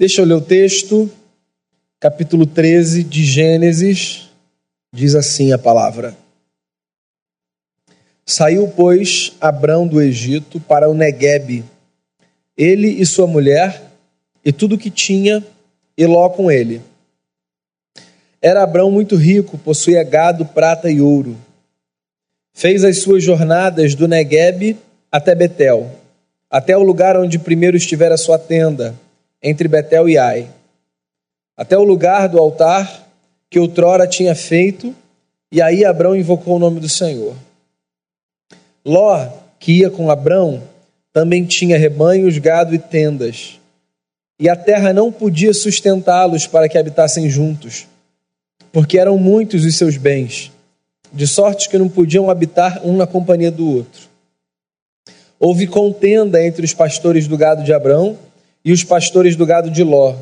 Deixa eu ler o texto, capítulo 13 de Gênesis, diz assim a palavra. Saiu, pois, Abrão do Egito para o Neguebe, ele e sua mulher, e tudo que tinha, e Ló com ele. Era Abrão muito rico, possuía gado, prata e ouro. Fez as suas jornadas do Neguebe até Betel, até o lugar onde primeiro estivera sua tenda, entre Betel e Ai, até o lugar do altar que outrora tinha feito, e aí Abrão invocou o nome do Senhor. Ló, que ia com Abrão, também tinha rebanhos, gado e tendas, e a terra não podia sustentá-los para que habitassem juntos, porque eram muitos os seus bens, de sorte que não podiam habitar um na companhia do outro. Houve contenda entre os pastores do gado de Abrão e os pastores do gado de Ló.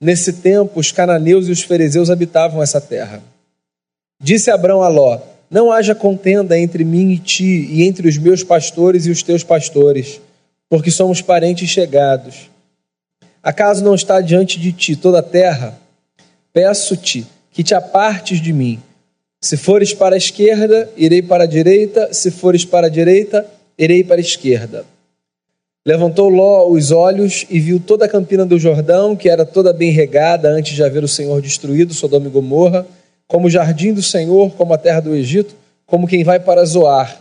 Nesse tempo, os cananeus e os fariseus habitavam essa terra. Disse Abrão a Ló: Não haja contenda entre mim e ti, e entre os meus pastores e os teus pastores, porque somos parentes chegados. Acaso não está diante de ti toda a terra? Peço-te que te apartes de mim. Se fores para a esquerda, irei para a direita, se fores para a direita, irei para a esquerda. Levantou Ló os olhos e viu toda a campina do Jordão, que era toda bem regada antes de haver o Senhor destruído Sodoma e Gomorra, como o jardim do Senhor, como a terra do Egito, como quem vai para Zoar.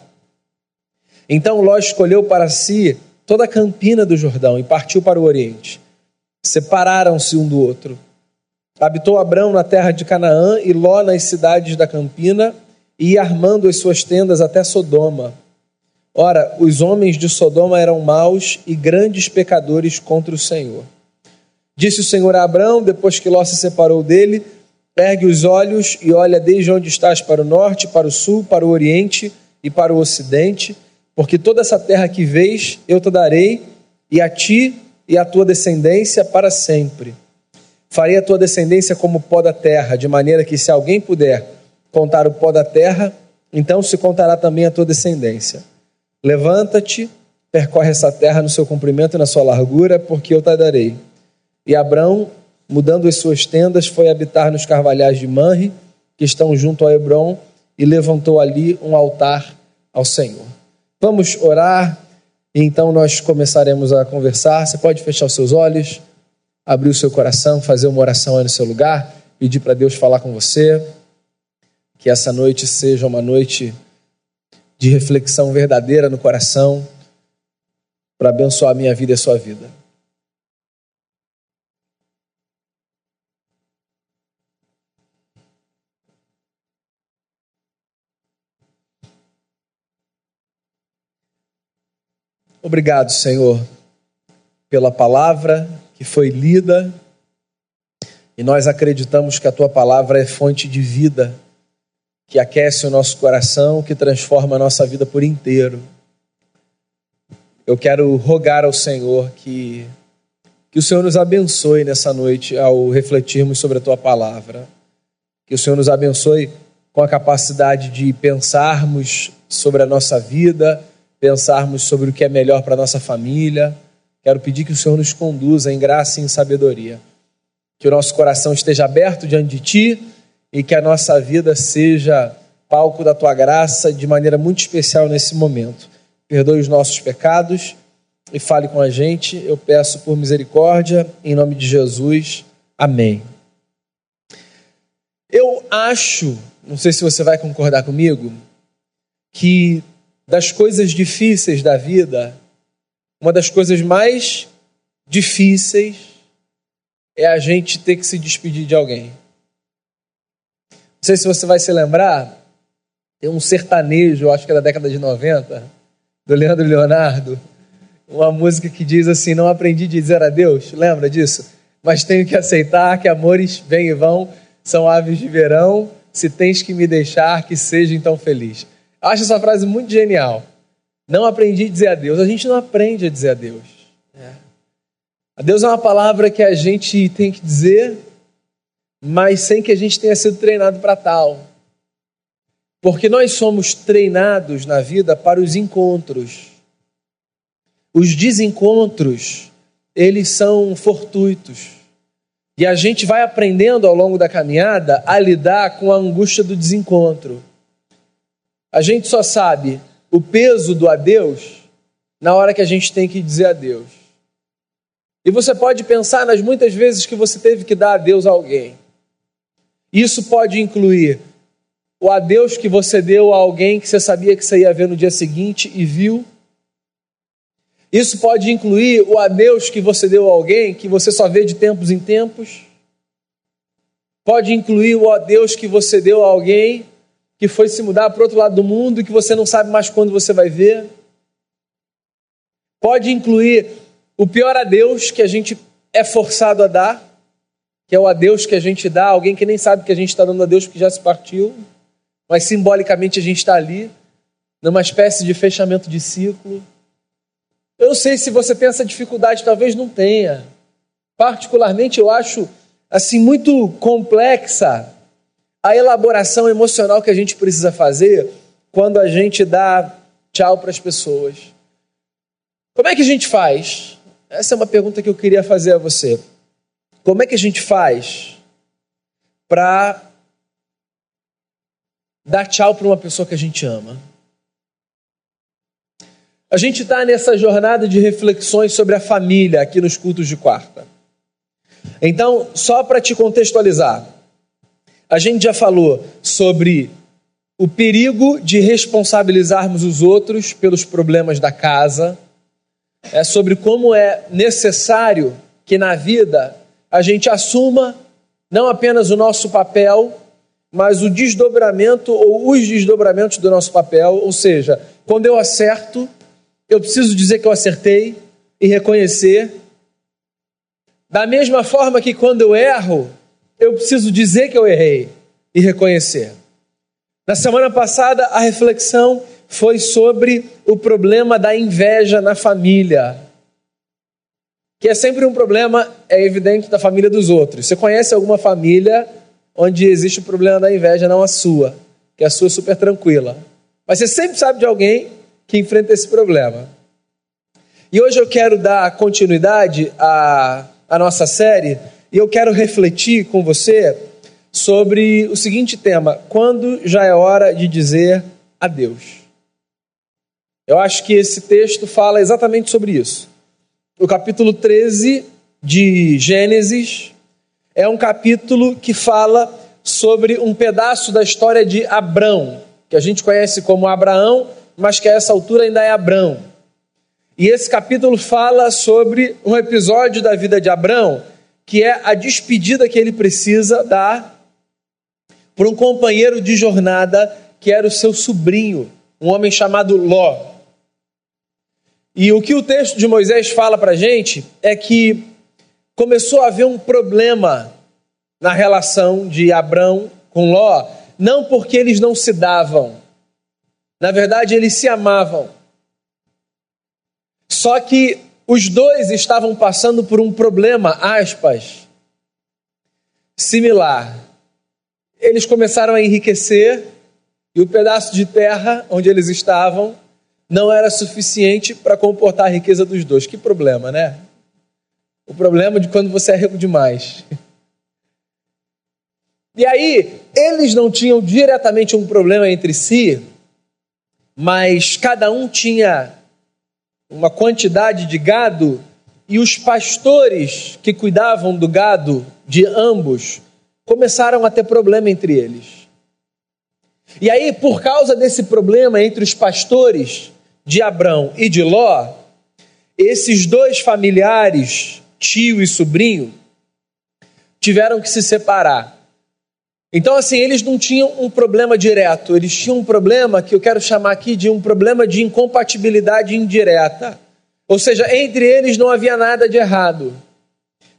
Então Ló escolheu para si toda a campina do Jordão e partiu para o oriente. Separaram-se um do outro. Habitou Abrão na terra de Canaã e Ló nas cidades da campina, e armando as suas tendas até Sodoma. Ora, os homens de Sodoma eram maus e grandes pecadores contra o Senhor. Disse o Senhor a Abraão, depois que Ló se separou dele: Ergue os olhos e olha desde onde estás para o norte, para o sul, para o oriente e para o ocidente, porque toda essa terra que vês eu te darei, e a ti e à tua descendência para sempre. Farei a tua descendência como pó da terra, de maneira que se alguém puder contar o pó da terra, então se contará também a tua descendência. Levanta-te, percorre essa terra no seu comprimento e na sua largura, porque eu te darei. E Abrão, mudando as suas tendas, foi habitar nos carvalhais de Manre, que estão junto a Hebron, e levantou ali um altar ao Senhor. Vamos orar e então nós começaremos a conversar. Você pode fechar os seus olhos, abrir o seu coração, fazer uma oração aí no seu lugar, pedir para Deus falar com você. Que essa noite seja uma noite de reflexão verdadeira no coração para abençoar a minha vida e a sua vida. Obrigado, Senhor, pela palavra que foi lida e nós acreditamos que a tua palavra é fonte de vida que aquece o nosso coração, que transforma a nossa vida por inteiro. Eu quero rogar ao Senhor que, que o Senhor nos abençoe nessa noite ao refletirmos sobre a tua palavra. Que o Senhor nos abençoe com a capacidade de pensarmos sobre a nossa vida, pensarmos sobre o que é melhor para a nossa família. Quero pedir que o Senhor nos conduza em graça e em sabedoria. Que o nosso coração esteja aberto diante de Ti e que a nossa vida seja palco da tua graça de maneira muito especial nesse momento. Perdoe os nossos pecados e fale com a gente. Eu peço por misericórdia, em nome de Jesus. Amém. Eu acho, não sei se você vai concordar comigo, que das coisas difíceis da vida, uma das coisas mais difíceis é a gente ter que se despedir de alguém. Não sei se você vai se lembrar, tem um sertanejo, acho que é da década de 90, do Leandro Leonardo, uma música que diz assim: Não aprendi a dizer adeus, lembra disso? Mas tenho que aceitar que amores vêm e vão, são aves de verão, se tens que me deixar, que seja então feliz. acho essa frase muito genial. Não aprendi a dizer adeus. A gente não aprende a dizer adeus. É. Adeus é uma palavra que a gente tem que dizer mas sem que a gente tenha sido treinado para tal. Porque nós somos treinados na vida para os encontros. Os desencontros, eles são fortuitos. E a gente vai aprendendo ao longo da caminhada a lidar com a angústia do desencontro. A gente só sabe o peso do adeus na hora que a gente tem que dizer adeus. E você pode pensar nas muitas vezes que você teve que dar adeus a alguém. Isso pode incluir o adeus que você deu a alguém que você sabia que você ia ver no dia seguinte e viu. Isso pode incluir o adeus que você deu a alguém que você só vê de tempos em tempos. Pode incluir o adeus que você deu a alguém que foi se mudar para o outro lado do mundo e que você não sabe mais quando você vai ver. Pode incluir o pior adeus que a gente é forçado a dar, que é o adeus que a gente dá alguém que nem sabe que a gente está dando adeus porque já se partiu mas simbolicamente a gente está ali, numa espécie de fechamento de ciclo. Eu não sei se você tem essa dificuldade, talvez não tenha. Particularmente, eu acho assim muito complexa a elaboração emocional que a gente precisa fazer quando a gente dá tchau para as pessoas. Como é que a gente faz? Essa é uma pergunta que eu queria fazer a você. Como é que a gente faz para dar tchau para uma pessoa que a gente ama. A gente está nessa jornada de reflexões sobre a família aqui nos cultos de quarta. Então, só para te contextualizar, a gente já falou sobre o perigo de responsabilizarmos os outros pelos problemas da casa, é sobre como é necessário que na vida a gente assuma não apenas o nosso papel, mas o desdobramento ou os desdobramentos do nosso papel, ou seja, quando eu acerto, eu preciso dizer que eu acertei e reconhecer. Da mesma forma que quando eu erro, eu preciso dizer que eu errei e reconhecer. Na semana passada, a reflexão foi sobre o problema da inveja na família. Que é sempre um problema, é evidente, da família dos outros. Você conhece alguma família onde existe o problema da inveja, não a sua, que a sua é super tranquila. Mas você sempre sabe de alguém que enfrenta esse problema. E hoje eu quero dar continuidade à, à nossa série e eu quero refletir com você sobre o seguinte tema: quando já é hora de dizer adeus. Eu acho que esse texto fala exatamente sobre isso. O capítulo 13 de Gênesis é um capítulo que fala sobre um pedaço da história de Abrão, que a gente conhece como Abraão, mas que a essa altura ainda é Abrão. E esse capítulo fala sobre um episódio da vida de Abrão, que é a despedida que ele precisa dar por um companheiro de jornada que era o seu sobrinho, um homem chamado Ló. E o que o texto de Moisés fala para a gente é que começou a haver um problema na relação de Abrão com Ló, não porque eles não se davam, na verdade eles se amavam. Só que os dois estavam passando por um problema, aspas, similar. Eles começaram a enriquecer e o pedaço de terra onde eles estavam não era suficiente para comportar a riqueza dos dois. Que problema, né? O problema de quando você é rico demais. E aí, eles não tinham diretamente um problema entre si, mas cada um tinha uma quantidade de gado e os pastores que cuidavam do gado de ambos começaram a ter problema entre eles. E aí, por causa desse problema entre os pastores de Abrão e de Ló, esses dois familiares tio e sobrinho, tiveram que se separar. Então, assim, eles não tinham um problema direto, eles tinham um problema que eu quero chamar aqui de um problema de incompatibilidade indireta. Ou seja, entre eles não havia nada de errado.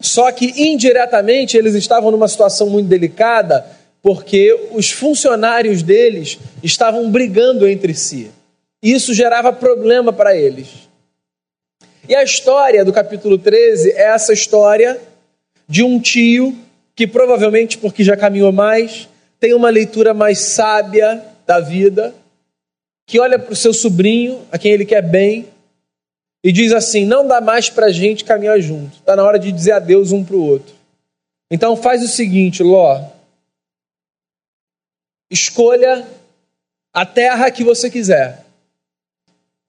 Só que indiretamente eles estavam numa situação muito delicada, porque os funcionários deles estavam brigando entre si. Isso gerava problema para eles. E a história do capítulo 13 é essa história de um tio que provavelmente, porque já caminhou mais, tem uma leitura mais sábia da vida, que olha para o seu sobrinho, a quem ele quer bem, e diz assim: não dá mais para a gente caminhar junto, está na hora de dizer adeus um para o outro. Então faz o seguinte, Ló, escolha a terra que você quiser.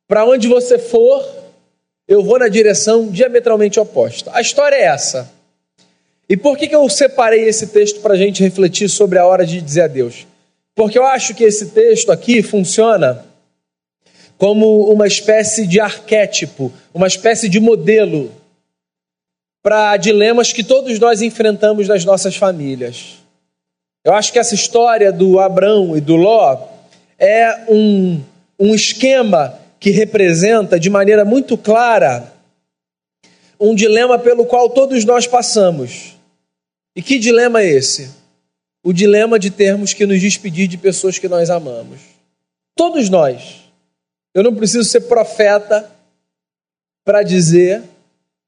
Para onde você for, eu vou na direção diametralmente oposta. A história é essa. E por que, que eu separei esse texto para a gente refletir sobre a hora de dizer adeus? Porque eu acho que esse texto aqui funciona como uma espécie de arquétipo, uma espécie de modelo para dilemas que todos nós enfrentamos nas nossas famílias. Eu acho que essa história do Abrão e do Ló é um, um esquema que representa de maneira muito clara um dilema pelo qual todos nós passamos. E que dilema é esse? O dilema de termos que nos despedir de pessoas que nós amamos. Todos nós. Eu não preciso ser profeta para dizer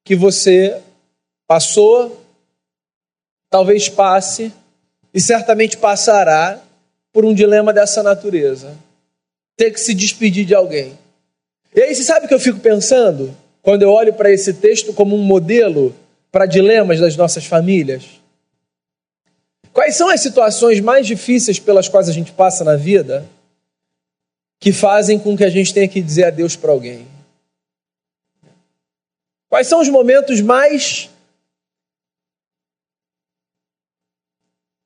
que você passou, talvez passe e certamente passará por um dilema dessa natureza. Ter que se despedir de alguém. E aí, você sabe o que eu fico pensando? Quando eu olho para esse texto como um modelo para dilemas das nossas famílias? Quais são as situações mais difíceis pelas quais a gente passa na vida que fazem com que a gente tenha que dizer adeus para alguém? Quais são os momentos mais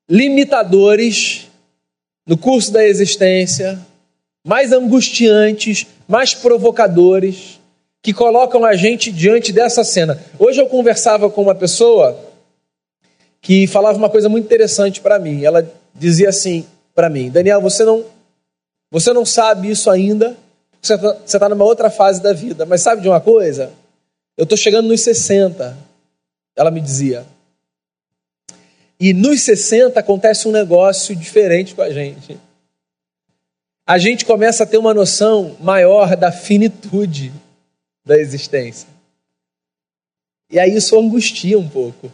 limitadores no curso da existência, mais angustiantes, mais provocadores, que colocam a gente diante dessa cena. Hoje eu conversava com uma pessoa que falava uma coisa muito interessante para mim. Ela dizia assim para mim: Daniel, você não, você não sabe isso ainda, você está tá numa outra fase da vida, mas sabe de uma coisa? Eu estou chegando nos 60. Ela me dizia. E nos 60 acontece um negócio diferente com a gente. A gente começa a ter uma noção maior da finitude da existência. E aí isso angustia um pouco.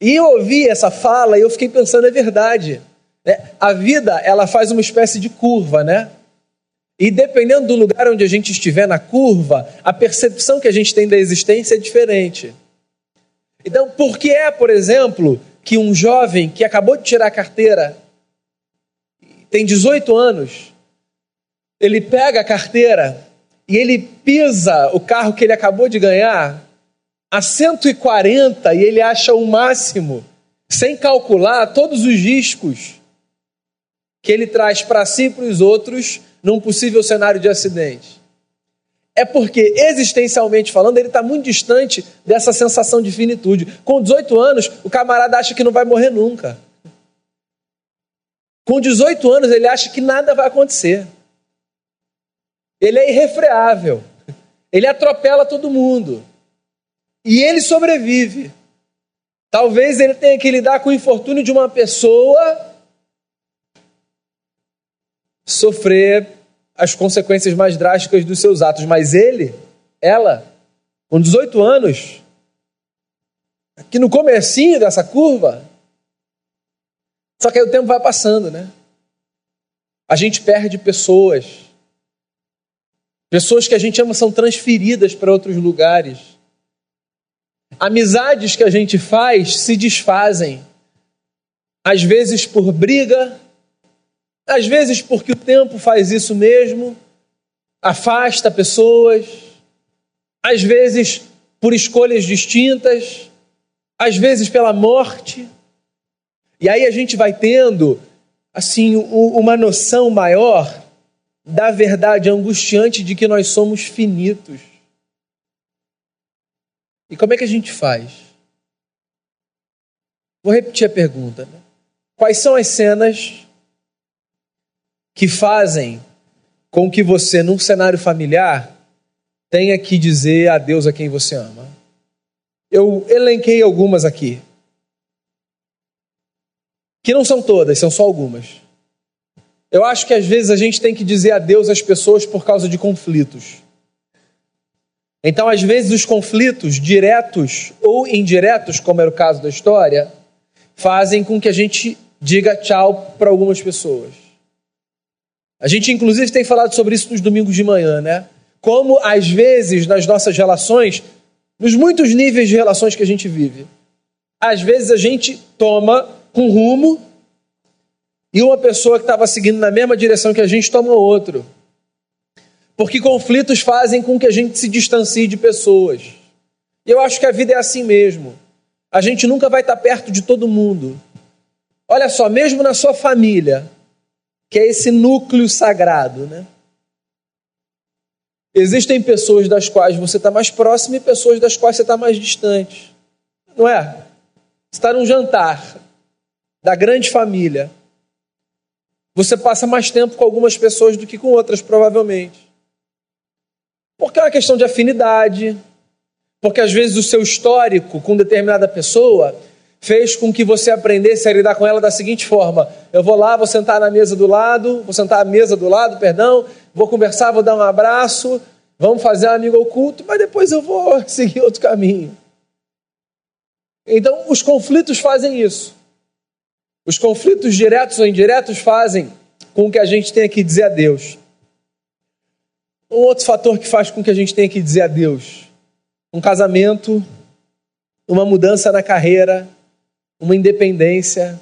E eu ouvi essa fala e eu fiquei pensando, é verdade. Né? A vida, ela faz uma espécie de curva, né? E dependendo do lugar onde a gente estiver na curva, a percepção que a gente tem da existência é diferente. Então, por que é, por exemplo, que um jovem que acabou de tirar a carteira, tem 18 anos, ele pega a carteira e ele pisa o carro que ele acabou de ganhar a 140 e ele acha o máximo, sem calcular todos os riscos que ele traz para si e para os outros num possível cenário de acidente é porque, existencialmente falando, ele está muito distante dessa sensação de finitude. Com 18 anos, o camarada acha que não vai morrer nunca. Com 18 anos, ele acha que nada vai acontecer. Ele é irrefreável. Ele atropela todo mundo. E ele sobrevive. Talvez ele tenha que lidar com o infortúnio de uma pessoa sofrer as consequências mais drásticas dos seus atos, mas ele, ela, com 18 anos, aqui no comecinho dessa curva, só que aí o tempo vai passando, né? A gente perde pessoas. Pessoas que a gente ama são transferidas para outros lugares. Amizades que a gente faz se desfazem. Às vezes por briga, às vezes, porque o tempo faz isso mesmo, afasta pessoas, às vezes por escolhas distintas, às vezes pela morte. E aí a gente vai tendo assim uma noção maior da verdade angustiante de que nós somos finitos. E como é que a gente faz? Vou repetir a pergunta. Né? Quais são as cenas que fazem com que você, num cenário familiar, tenha que dizer adeus a quem você ama. Eu elenquei algumas aqui. Que não são todas, são só algumas. Eu acho que às vezes a gente tem que dizer adeus às pessoas por causa de conflitos. Então, às vezes, os conflitos, diretos ou indiretos, como era o caso da história, fazem com que a gente diga tchau para algumas pessoas. A gente, inclusive, tem falado sobre isso nos domingos de manhã, né? como às vezes nas nossas relações, nos muitos níveis de relações que a gente vive, às vezes a gente toma um rumo e uma pessoa que estava seguindo na mesma direção que a gente toma outro. Porque conflitos fazem com que a gente se distancie de pessoas. E eu acho que a vida é assim mesmo. A gente nunca vai estar perto de todo mundo. Olha só, mesmo na sua família, que é esse núcleo sagrado, né? Existem pessoas das quais você está mais próximo e pessoas das quais você está mais distante. Não é? Você está num jantar da grande família. Você passa mais tempo com algumas pessoas do que com outras, provavelmente. Porque é uma questão de afinidade, porque às vezes o seu histórico com determinada pessoa fez com que você aprendesse a lidar com ela da seguinte forma: eu vou lá, vou sentar na mesa do lado, vou sentar à mesa do lado, perdão, vou conversar, vou dar um abraço, vamos fazer um amigo oculto, mas depois eu vou seguir outro caminho. Então, os conflitos fazem isso. Os conflitos diretos ou indiretos fazem com que a gente tenha que dizer adeus. Um outro fator que faz com que a gente tenha que dizer adeus: um casamento, uma mudança na carreira, uma independência.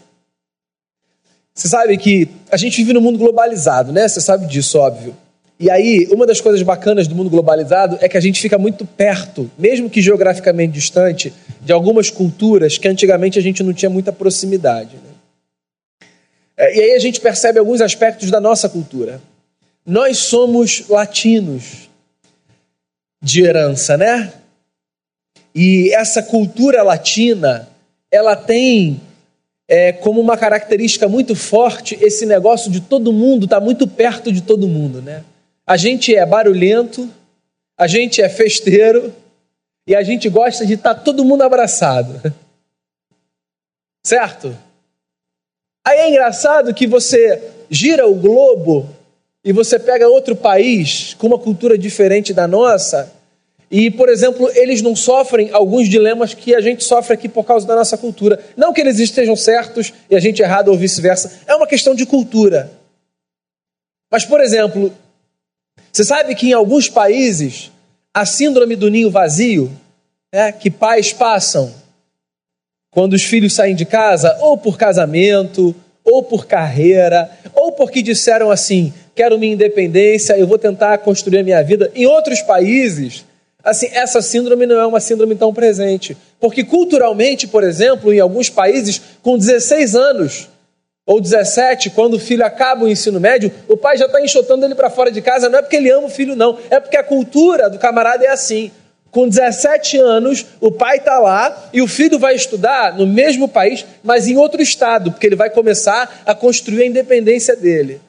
Você sabe que a gente vive num mundo globalizado, né? Você sabe disso, óbvio. E aí, uma das coisas bacanas do mundo globalizado é que a gente fica muito perto, mesmo que geograficamente distante, de algumas culturas que antigamente a gente não tinha muita proximidade. Né? É, e aí a gente percebe alguns aspectos da nossa cultura. Nós somos latinos de herança, né? E essa cultura latina, ela tem é, como uma característica muito forte esse negócio de todo mundo estar tá muito perto de todo mundo, né? A gente é barulhento, a gente é festeiro e a gente gosta de estar tá todo mundo abraçado. Certo? Aí é engraçado que você gira o globo e você pega outro país com uma cultura diferente da nossa e, por exemplo, eles não sofrem alguns dilemas que a gente sofre aqui por causa da nossa cultura. Não que eles estejam certos e a gente errado ou vice-versa. É uma questão de cultura. Mas, por exemplo, você sabe que em alguns países a síndrome do ninho vazio, é, que pais passam quando os filhos saem de casa, ou por casamento, ou por carreira, ou porque disseram assim: quero minha independência, eu vou tentar construir a minha vida. Em outros países, Assim, essa síndrome não é uma síndrome tão presente. Porque culturalmente, por exemplo, em alguns países, com 16 anos ou 17, quando o filho acaba o ensino médio, o pai já está enxotando ele para fora de casa. Não é porque ele ama o filho, não. É porque a cultura do camarada é assim. Com 17 anos, o pai está lá e o filho vai estudar no mesmo país, mas em outro estado, porque ele vai começar a construir a independência dele.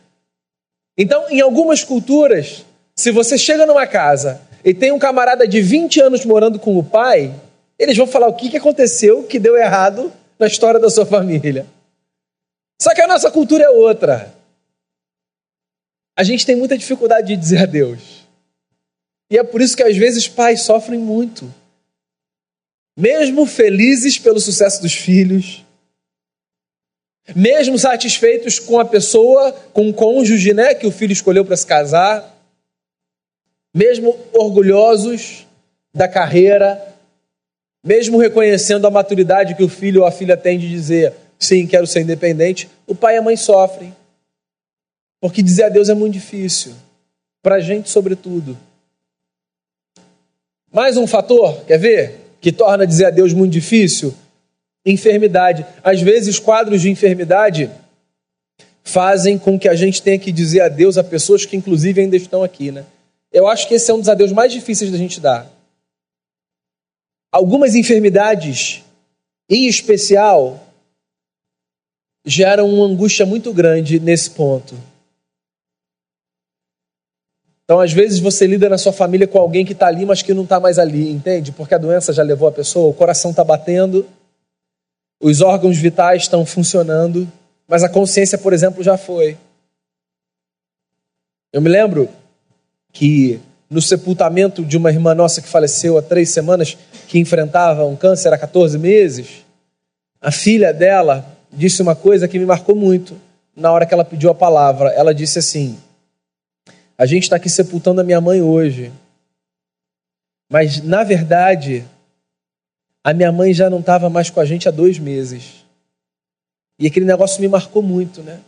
Então, em algumas culturas, se você chega numa casa e tem um camarada de 20 anos morando com o pai, eles vão falar o que, que aconteceu que deu errado na história da sua família. Só que a nossa cultura é outra. A gente tem muita dificuldade de dizer adeus. E é por isso que às vezes pais sofrem muito. Mesmo felizes pelo sucesso dos filhos, mesmo satisfeitos com a pessoa, com o cônjuge, né, que o filho escolheu para se casar, mesmo orgulhosos da carreira, mesmo reconhecendo a maturidade que o filho ou a filha tem de dizer, sim, quero ser independente, o pai e a mãe sofrem. Porque dizer adeus é muito difícil, para a gente, sobretudo. Mais um fator, quer ver? Que torna dizer adeus muito difícil? Enfermidade. Às vezes, quadros de enfermidade fazem com que a gente tenha que dizer adeus a pessoas que, inclusive, ainda estão aqui, né? Eu acho que esse é um dos adeus mais difíceis da gente dar. Algumas enfermidades, em especial, geram uma angústia muito grande nesse ponto. Então, às vezes, você lida na sua família com alguém que está ali, mas que não está mais ali, entende? Porque a doença já levou a pessoa, o coração está batendo, os órgãos vitais estão funcionando, mas a consciência, por exemplo, já foi. Eu me lembro que no sepultamento de uma irmã nossa que faleceu há três semanas, que enfrentava um câncer há 14 meses, a filha dela disse uma coisa que me marcou muito na hora que ela pediu a palavra. Ela disse assim: A gente está aqui sepultando a minha mãe hoje, Mas, na verdade, a minha mãe já não estava mais com a gente há dois meses. E aquele negócio me marcou muito, né?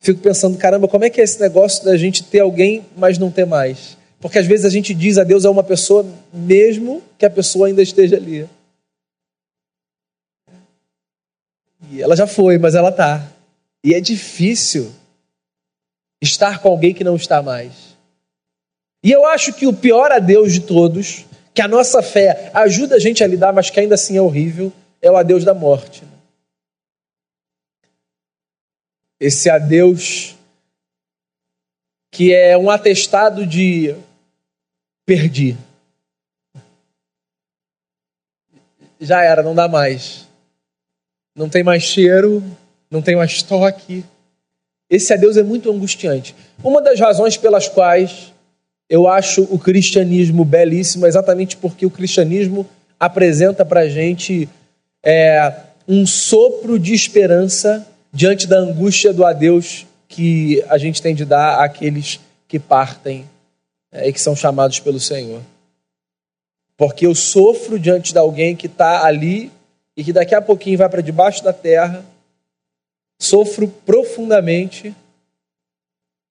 Fico pensando, caramba, como é que é esse negócio da gente ter alguém, mas não ter mais? Porque às vezes a gente diz a Deus a uma pessoa, mesmo que a pessoa ainda esteja ali. E ela já foi, mas ela está. E é difícil estar com alguém que não está mais. E eu acho que o pior a Deus de todos, que a nossa fé ajuda a gente a lidar, mas que ainda assim é horrível, é o adeus da morte. Esse adeus que é um atestado de perdi. Já era, não dá mais. Não tem mais cheiro, não tem mais toque. Esse adeus é muito angustiante. Uma das razões pelas quais eu acho o cristianismo belíssimo é exatamente porque o cristianismo apresenta para a gente é, um sopro de esperança diante da angústia do adeus que a gente tem de dar àqueles que partem é, e que são chamados pelo Senhor. Porque eu sofro diante de alguém que está ali e que daqui a pouquinho vai para debaixo da terra sofro profundamente,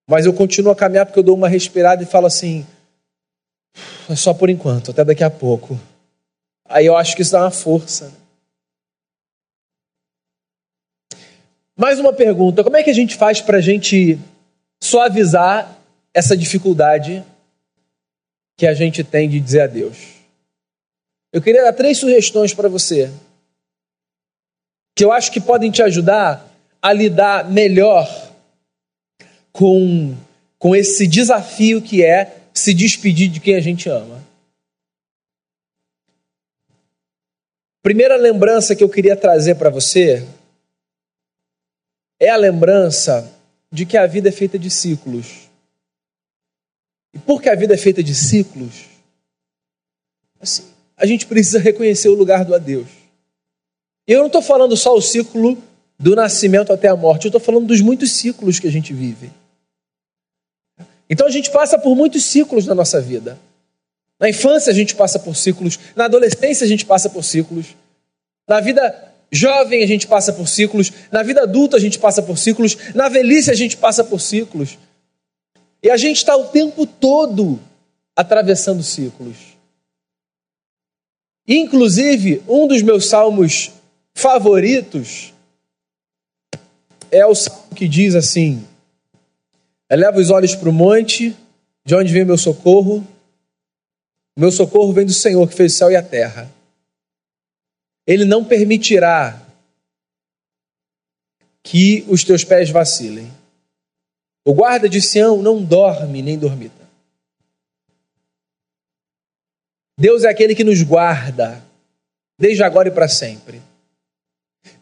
mas eu continuo a caminhar porque eu dou uma respirada e falo assim: é só por enquanto, até daqui a pouco. Aí eu acho que isso dá uma força. Mais uma pergunta: como é que a gente faz para a gente suavizar essa dificuldade que a gente tem de dizer adeus? Eu queria dar três sugestões para você que eu acho que podem te ajudar a lidar melhor com, com esse desafio que é se despedir de quem a gente ama. Primeira lembrança que eu queria trazer para você é a lembrança de que a vida é feita de ciclos. E porque a vida é feita de ciclos, assim, a gente precisa reconhecer o lugar do adeus. E eu não estou falando só o ciclo do nascimento até a morte. Eu estou falando dos muitos ciclos que a gente vive. Então a gente passa por muitos ciclos na nossa vida. Na infância a gente passa por ciclos, na adolescência a gente passa por ciclos, na vida jovem a gente passa por ciclos, na vida adulta a gente passa por ciclos, na velhice a gente passa por ciclos. E a gente está o tempo todo atravessando ciclos. Inclusive, um dos meus salmos favoritos é o salmo que diz assim: Eleva os olhos para o monte, de onde vem meu socorro? Meu socorro vem do Senhor que fez o céu e a terra. Ele não permitirá que os teus pés vacilem. O guarda de Sião não dorme nem dormita. Deus é aquele que nos guarda, desde agora e para sempre.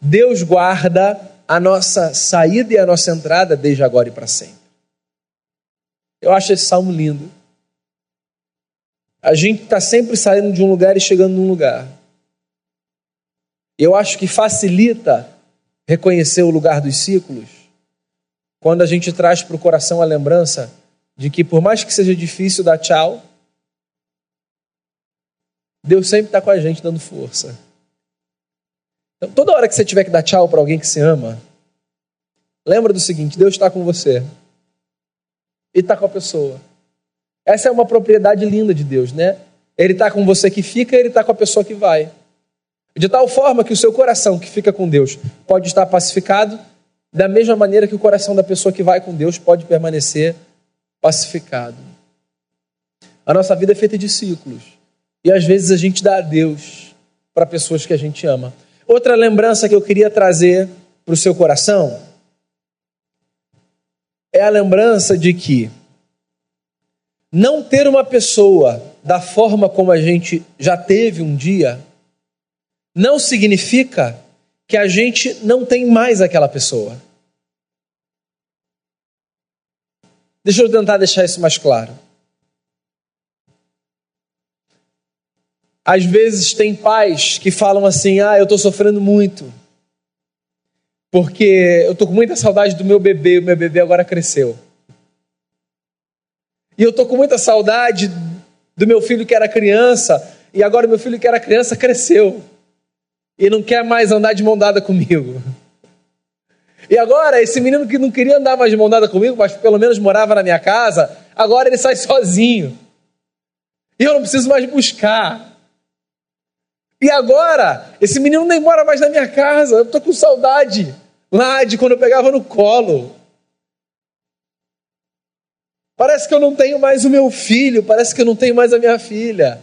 Deus guarda a nossa saída e a nossa entrada desde agora e para sempre. Eu acho esse salmo lindo. A gente está sempre saindo de um lugar e chegando num lugar. Eu acho que facilita reconhecer o lugar dos ciclos quando a gente traz para o coração a lembrança de que, por mais que seja difícil dar tchau, Deus sempre está com a gente dando força. Então, toda hora que você tiver que dar tchau para alguém que se ama, lembra do seguinte: Deus está com você e está com a pessoa. Essa é uma propriedade linda de Deus, né? Ele está com você que fica, ele está com a pessoa que vai. De tal forma que o seu coração que fica com Deus pode estar pacificado, da mesma maneira que o coração da pessoa que vai com Deus pode permanecer pacificado. A nossa vida é feita de ciclos. E às vezes a gente dá adeus para pessoas que a gente ama. Outra lembrança que eu queria trazer para o seu coração é a lembrança de que não ter uma pessoa da forma como a gente já teve um dia não significa que a gente não tem mais aquela pessoa. Deixa eu tentar deixar isso mais claro. Às vezes tem pais que falam assim: ah, eu estou sofrendo muito, porque eu estou com muita saudade do meu bebê, o meu bebê agora cresceu. E eu estou com muita saudade do meu filho que era criança, e agora meu filho que era criança cresceu e não quer mais andar de mão dada comigo. E agora, esse menino que não queria andar mais de mão dada comigo, mas pelo menos morava na minha casa, agora ele sai sozinho. E eu não preciso mais buscar. E agora, esse menino nem mora mais na minha casa, eu estou com saudade lá de quando eu pegava no colo. Parece que eu não tenho mais o meu filho, parece que eu não tenho mais a minha filha.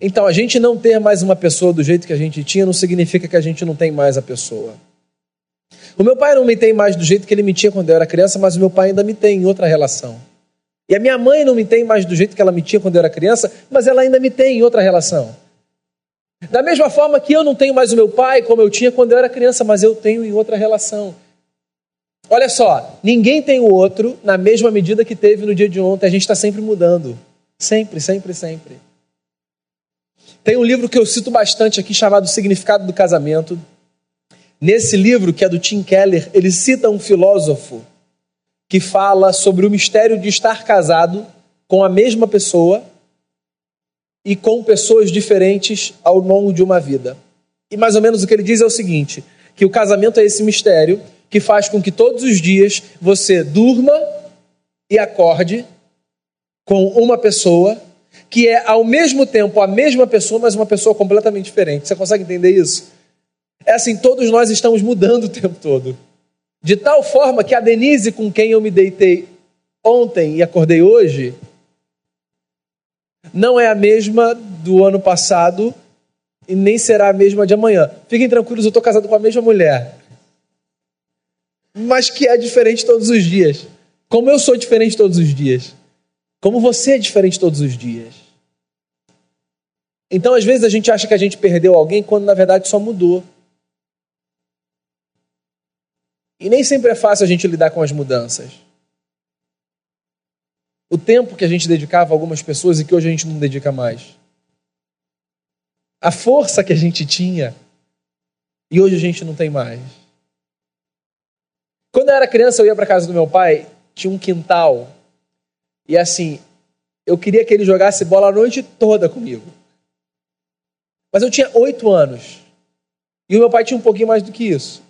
Então, a gente não ter mais uma pessoa do jeito que a gente tinha não significa que a gente não tem mais a pessoa. O meu pai não me tem mais do jeito que ele me tinha quando eu era criança, mas o meu pai ainda me tem em outra relação. E a minha mãe não me tem mais do jeito que ela me tinha quando eu era criança, mas ela ainda me tem em outra relação. Da mesma forma que eu não tenho mais o meu pai como eu tinha quando eu era criança, mas eu tenho em outra relação. Olha só, ninguém tem o outro na mesma medida que teve no dia de ontem. A gente está sempre mudando. Sempre, sempre, sempre. Tem um livro que eu cito bastante aqui chamado Significado do Casamento. Nesse livro, que é do Tim Keller, ele cita um filósofo que fala sobre o mistério de estar casado com a mesma pessoa e com pessoas diferentes ao longo de uma vida. E mais ou menos o que ele diz é o seguinte: que o casamento é esse mistério que faz com que todos os dias você durma e acorde com uma pessoa que é ao mesmo tempo a mesma pessoa, mas uma pessoa completamente diferente. Você consegue entender isso? É assim, todos nós estamos mudando o tempo todo. De tal forma que a Denise com quem eu me deitei ontem e acordei hoje, não é a mesma do ano passado e nem será a mesma de amanhã. Fiquem tranquilos, eu estou casado com a mesma mulher. Mas que é diferente todos os dias. Como eu sou diferente todos os dias. Como você é diferente todos os dias. Então, às vezes, a gente acha que a gente perdeu alguém quando na verdade só mudou. E nem sempre é fácil a gente lidar com as mudanças o tempo que a gente dedicava a algumas pessoas e que hoje a gente não dedica mais. A força que a gente tinha e hoje a gente não tem mais. Quando eu era criança, eu ia para casa do meu pai, tinha um quintal. E assim, eu queria que ele jogasse bola a noite toda comigo. Mas eu tinha oito anos. E o meu pai tinha um pouquinho mais do que isso.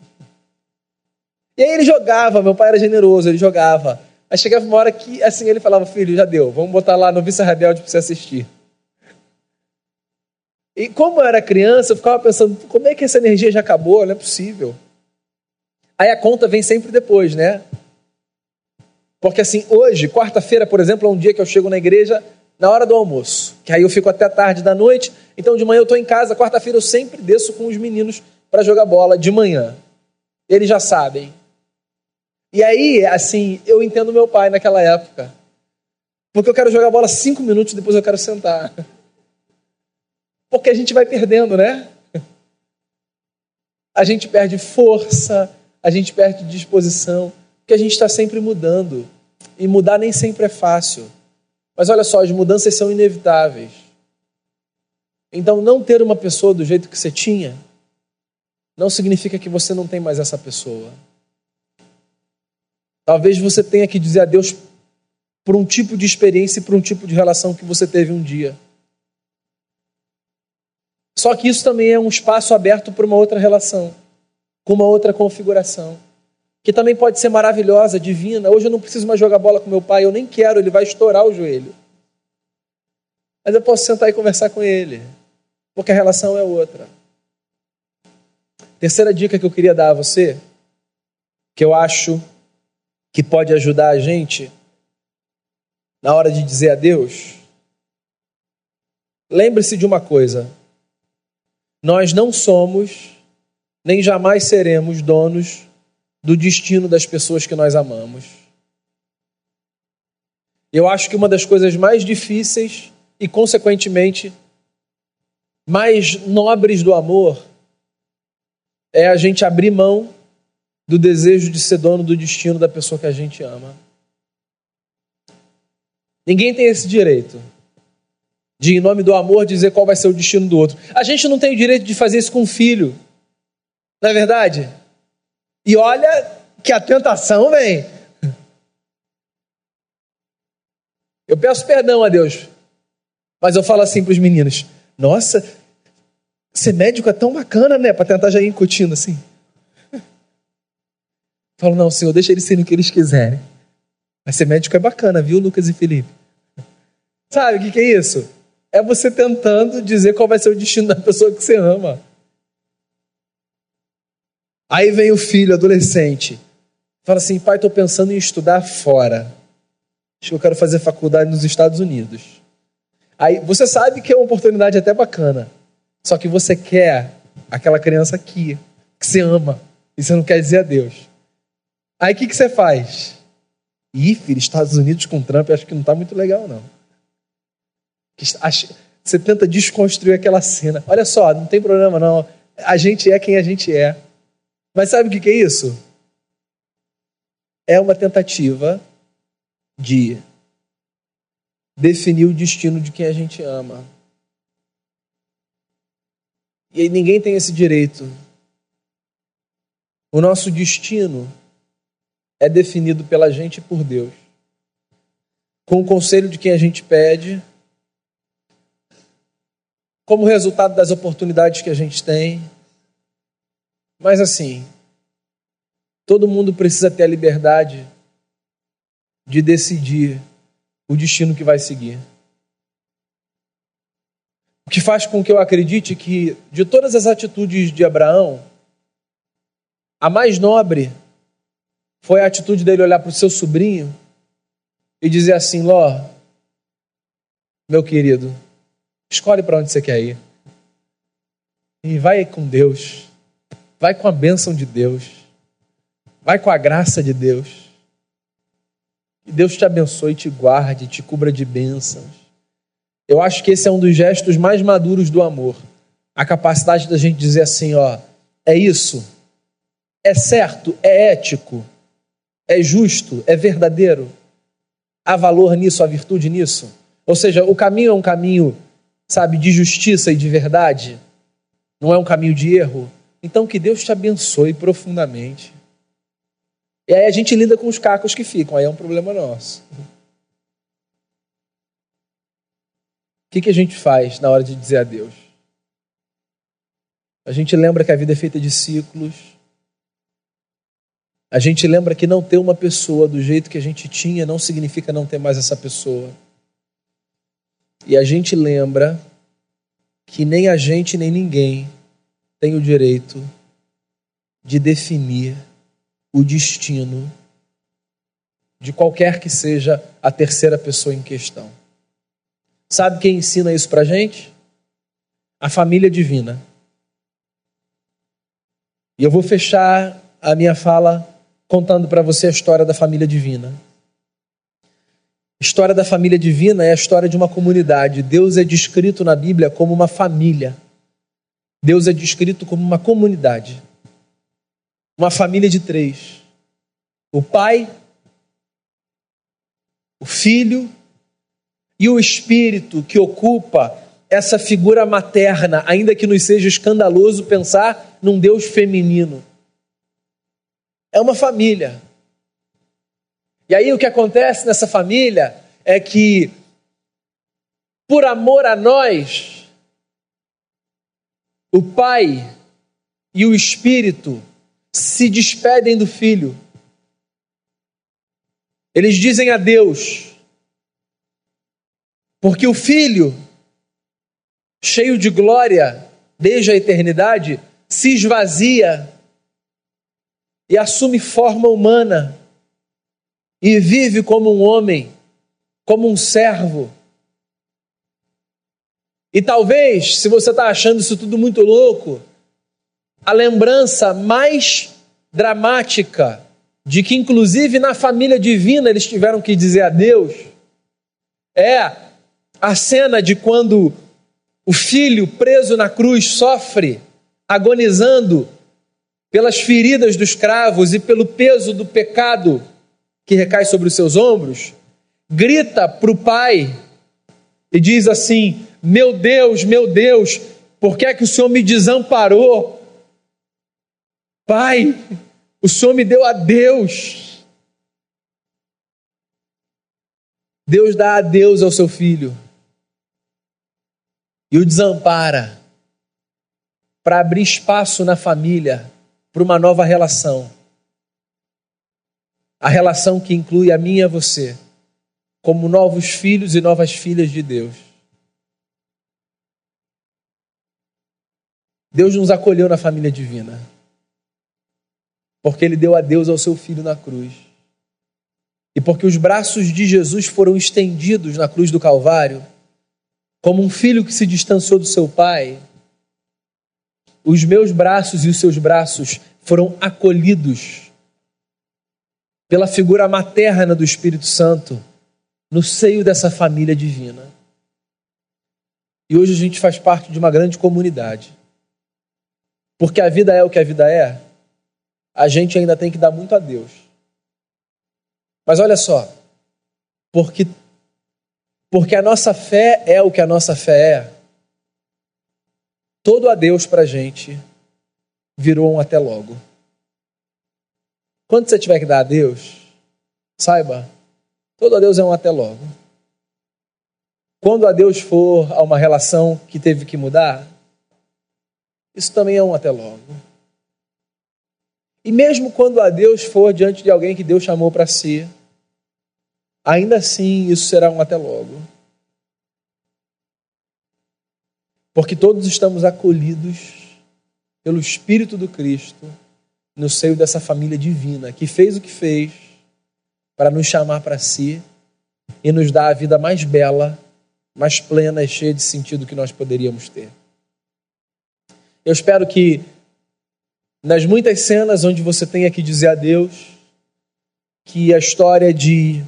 E aí ele jogava, meu pai era generoso, ele jogava. Aí chegava uma hora que, assim, ele falava, filho, já deu, vamos botar lá no Vista Rebelde para você assistir. E como eu era criança, eu ficava pensando, como é que essa energia já acabou? Não é possível. Aí a conta vem sempre depois, né? Porque assim, hoje, quarta-feira, por exemplo, é um dia que eu chego na igreja na hora do almoço, que aí eu fico até tarde da noite, então de manhã eu estou em casa, quarta-feira eu sempre desço com os meninos para jogar bola de manhã. Eles já sabem. E aí, assim, eu entendo meu pai naquela época. Porque eu quero jogar bola cinco minutos, depois eu quero sentar. Porque a gente vai perdendo, né? A gente perde força, a gente perde disposição, porque a gente está sempre mudando. E mudar nem sempre é fácil. Mas olha só, as mudanças são inevitáveis. Então, não ter uma pessoa do jeito que você tinha, não significa que você não tem mais essa pessoa. Talvez você tenha que dizer adeus por um tipo de experiência e por um tipo de relação que você teve um dia. Só que isso também é um espaço aberto para uma outra relação, com uma outra configuração, que também pode ser maravilhosa, divina. Hoje eu não preciso mais jogar bola com meu pai, eu nem quero, ele vai estourar o joelho. Mas eu posso sentar e conversar com ele, porque a relação é outra. Terceira dica que eu queria dar a você, que eu acho que pode ajudar a gente na hora de dizer adeus? Lembre-se de uma coisa: nós não somos, nem jamais seremos donos do destino das pessoas que nós amamos. Eu acho que uma das coisas mais difíceis e, consequentemente, mais nobres do amor é a gente abrir mão do desejo de ser dono do destino da pessoa que a gente ama. Ninguém tem esse direito de, em nome do amor, dizer qual vai ser o destino do outro. A gente não tem o direito de fazer isso com um filho. Não é verdade? E olha que a tentação vem. Eu peço perdão a Deus. Mas eu falo assim para os meninos: Nossa, ser médico é tão bacana, né? Para tentar já ir incutindo assim. Falo, não, Senhor, deixa eles serem o que eles quiserem. Mas ser médico é bacana, viu, Lucas e Felipe? Sabe o que, que é isso? É você tentando dizer qual vai ser o destino da pessoa que você ama. Aí vem o filho, adolescente, fala assim: pai, estou pensando em estudar fora. Acho que eu quero fazer faculdade nos Estados Unidos. Aí você sabe que é uma oportunidade até bacana. Só que você quer aquela criança aqui, que você ama, e você não quer dizer adeus. Aí o que, que você faz? Ih, filho, Estados Unidos com Trump, acho que não está muito legal, não. Você tenta desconstruir aquela cena. Olha só, não tem problema, não. A gente é quem a gente é. Mas sabe o que, que é isso? É uma tentativa de definir o destino de quem a gente ama. E aí ninguém tem esse direito. O nosso destino é definido pela gente e por Deus. Com o conselho de quem a gente pede, como resultado das oportunidades que a gente tem. Mas assim, todo mundo precisa ter a liberdade de decidir o destino que vai seguir. O que faz com que eu acredite que, de todas as atitudes de Abraão, a mais nobre foi a atitude dele olhar para o seu sobrinho e dizer assim: Ló, meu querido, escolhe para onde você quer ir. E vai com Deus, vai com a bênção de Deus, vai com a graça de Deus. Que Deus te abençoe, te guarde, te cubra de bênçãos. Eu acho que esse é um dos gestos mais maduros do amor. A capacidade da gente dizer assim, ó, é isso, é certo, é ético, é justo, é verdadeiro. Há valor nisso, há virtude nisso. Ou seja, o caminho é um caminho, sabe, de justiça e de verdade. Não é um caminho de erro. Então que Deus te abençoe profundamente. E aí a gente lida com os cacos que ficam, aí é um problema nosso. O que, que a gente faz na hora de dizer adeus? A gente lembra que a vida é feita de ciclos. A gente lembra que não ter uma pessoa do jeito que a gente tinha não significa não ter mais essa pessoa. E a gente lembra que nem a gente nem ninguém tem o direito de definir o destino de qualquer que seja a terceira pessoa em questão. Sabe quem ensina isso para gente? A família divina. E eu vou fechar a minha fala contando para você a história da família divina. A história da família divina é a história de uma comunidade. Deus é descrito na Bíblia como uma família. Deus é descrito como uma comunidade uma família de três: o pai, o filho e o espírito que ocupa essa figura materna, ainda que nos seja escandaloso pensar num Deus feminino. É uma família. E aí o que acontece nessa família é que, por amor a nós, o pai e o espírito se despedem do filho. Eles dizem adeus. Porque o filho, cheio de glória desde a eternidade, se esvazia e assume forma humana e vive como um homem, como um servo. E talvez, se você está achando isso tudo muito louco, a lembrança mais dramática de que, inclusive, na família divina eles tiveram que dizer adeus é a cena de quando o filho preso na cruz sofre, agonizando pelas feridas dos cravos e pelo peso do pecado que recai sobre os seus ombros, grita para o pai e diz assim: Meu Deus, meu Deus, por que é que o Senhor me desamparou? Pai, o Senhor me deu a Deus. Deus dá adeus ao seu filho e o desampara para abrir espaço na família para uma nova relação. A relação que inclui a mim e a você, como novos filhos e novas filhas de Deus. Deus nos acolheu na família divina, porque Ele deu a Deus ao seu filho na cruz. E porque os braços de Jesus foram estendidos na cruz do Calvário, como um filho que se distanciou do seu pai, os meus braços e os seus braços foram acolhidos pela figura materna do Espírito Santo no seio dessa família divina. E hoje a gente faz parte de uma grande comunidade. Porque a vida é o que a vida é, a gente ainda tem que dar muito a Deus. Mas olha só, porque porque a nossa fé é o que a nossa fé é. Todo adeus para a gente virou um até logo. Quando você tiver que dar adeus, saiba, todo adeus é um até logo. Quando adeus for a uma relação que teve que mudar, isso também é um até logo. E mesmo quando adeus for diante de alguém que Deus chamou para si, ainda assim isso será um até logo. Porque todos estamos acolhidos pelo Espírito do Cristo no seio dessa família divina, que fez o que fez para nos chamar para si e nos dar a vida mais bela, mais plena e cheia de sentido que nós poderíamos ter. Eu espero que nas muitas cenas onde você tenha que dizer adeus, que a história de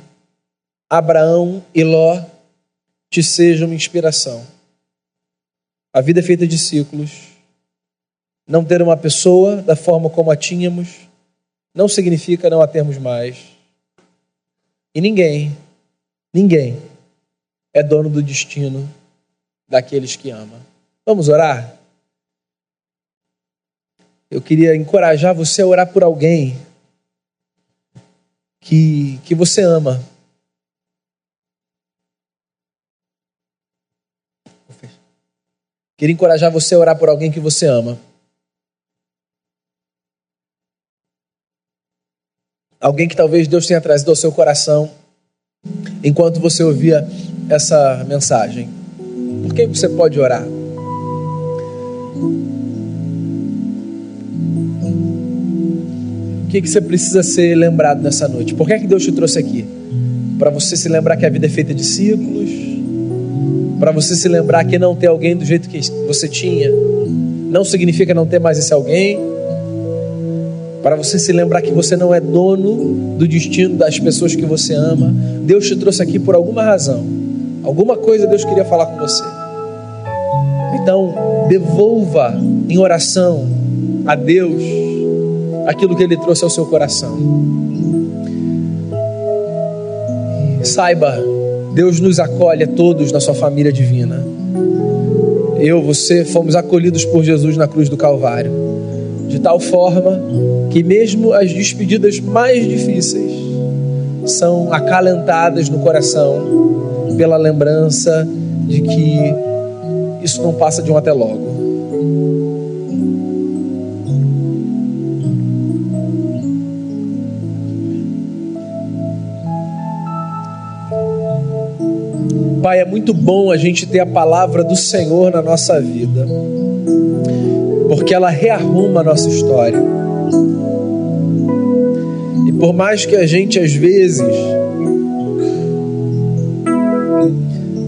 Abraão e Ló te seja uma inspiração. A vida é feita de ciclos. Não ter uma pessoa da forma como a tínhamos não significa não a termos mais. E ninguém, ninguém é dono do destino daqueles que ama. Vamos orar? Eu queria encorajar você a orar por alguém que, que você ama Queria encorajar você a orar por alguém que você ama. Alguém que talvez Deus tenha trazido ao seu coração enquanto você ouvia essa mensagem. Por quem você pode orar? O que, que você precisa ser lembrado nessa noite? Por que, é que Deus te trouxe aqui? Para você se lembrar que a vida é feita de ciclos, para você se lembrar que não ter alguém do jeito que você tinha não significa não ter mais esse alguém. Para você se lembrar que você não é dono do destino das pessoas que você ama. Deus te trouxe aqui por alguma razão. Alguma coisa Deus queria falar com você. Então, devolva em oração a Deus aquilo que Ele trouxe ao seu coração. Saiba Deus nos acolhe a todos na sua família divina. Eu, você, fomos acolhidos por Jesus na cruz do Calvário, de tal forma que, mesmo as despedidas mais difíceis, são acalentadas no coração pela lembrança de que isso não passa de um até logo. Pai, é muito bom a gente ter a palavra do Senhor na nossa vida, porque ela rearruma a nossa história. E por mais que a gente às vezes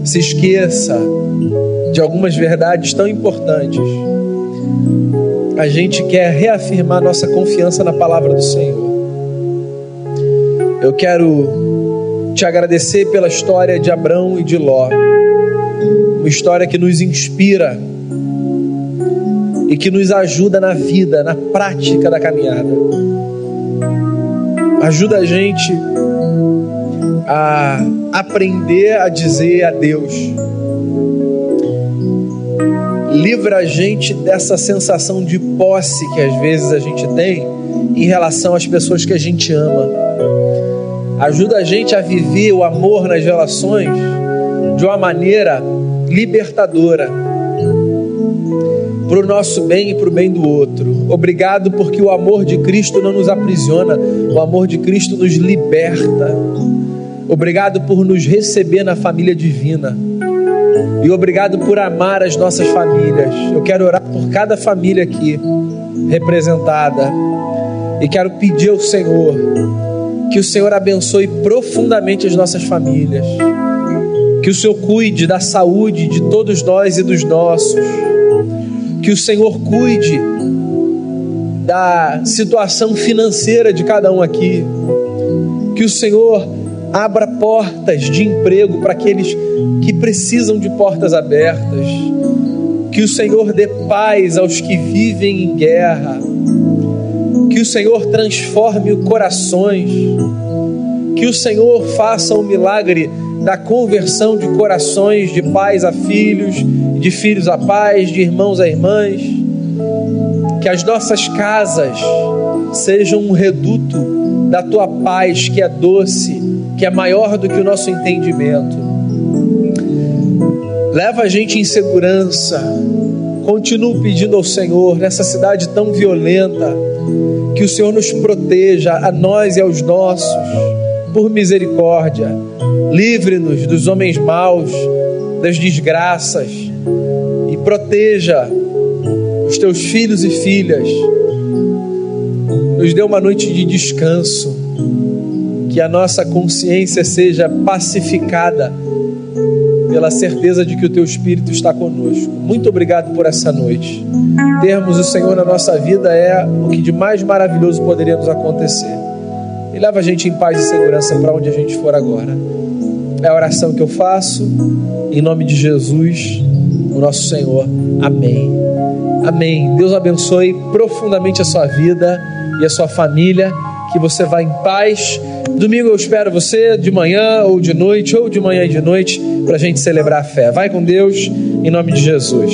se esqueça de algumas verdades tão importantes, a gente quer reafirmar nossa confiança na palavra do Senhor. Eu quero te agradecer pela história de Abrão e de Ló, uma história que nos inspira e que nos ajuda na vida, na prática da caminhada. Ajuda a gente a aprender a dizer adeus. Livra a gente dessa sensação de posse que às vezes a gente tem em relação às pessoas que a gente ama Ajuda a gente a viver o amor nas relações de uma maneira libertadora para o nosso bem e para o bem do outro. Obrigado porque o amor de Cristo não nos aprisiona, o amor de Cristo nos liberta. Obrigado por nos receber na família divina. E obrigado por amar as nossas famílias. Eu quero orar por cada família aqui representada. E quero pedir ao Senhor que o Senhor abençoe profundamente as nossas famílias. Que o Senhor cuide da saúde de todos nós e dos nossos. Que o Senhor cuide da situação financeira de cada um aqui. Que o Senhor abra portas de emprego para aqueles que precisam de portas abertas. Que o Senhor dê paz aos que vivem em guerra. Que o Senhor transforme corações. Que o Senhor faça o um milagre da conversão de corações de pais a filhos, de filhos a pais, de irmãos a irmãs. Que as nossas casas sejam um reduto da tua paz que é doce, que é maior do que o nosso entendimento leva a gente em segurança. Continuo pedindo ao Senhor, nessa cidade tão violenta, que o Senhor nos proteja, a nós e aos nossos, por misericórdia. Livre-nos dos homens maus, das desgraças, e proteja os teus filhos e filhas. Nos dê uma noite de descanso, que a nossa consciência seja pacificada pela certeza de que o teu Espírito está conosco. Muito obrigado por essa noite. Termos o Senhor na nossa vida é o que de mais maravilhoso poderia nos acontecer. E leva a gente em paz e segurança para onde a gente for agora. É a oração que eu faço, em nome de Jesus, o nosso Senhor. Amém. Amém. Deus abençoe profundamente a sua vida e a sua família. Que você vá em paz Domingo eu espero você de manhã ou de noite, ou de manhã e de noite, para a gente celebrar a fé. Vai com Deus, em nome de Jesus.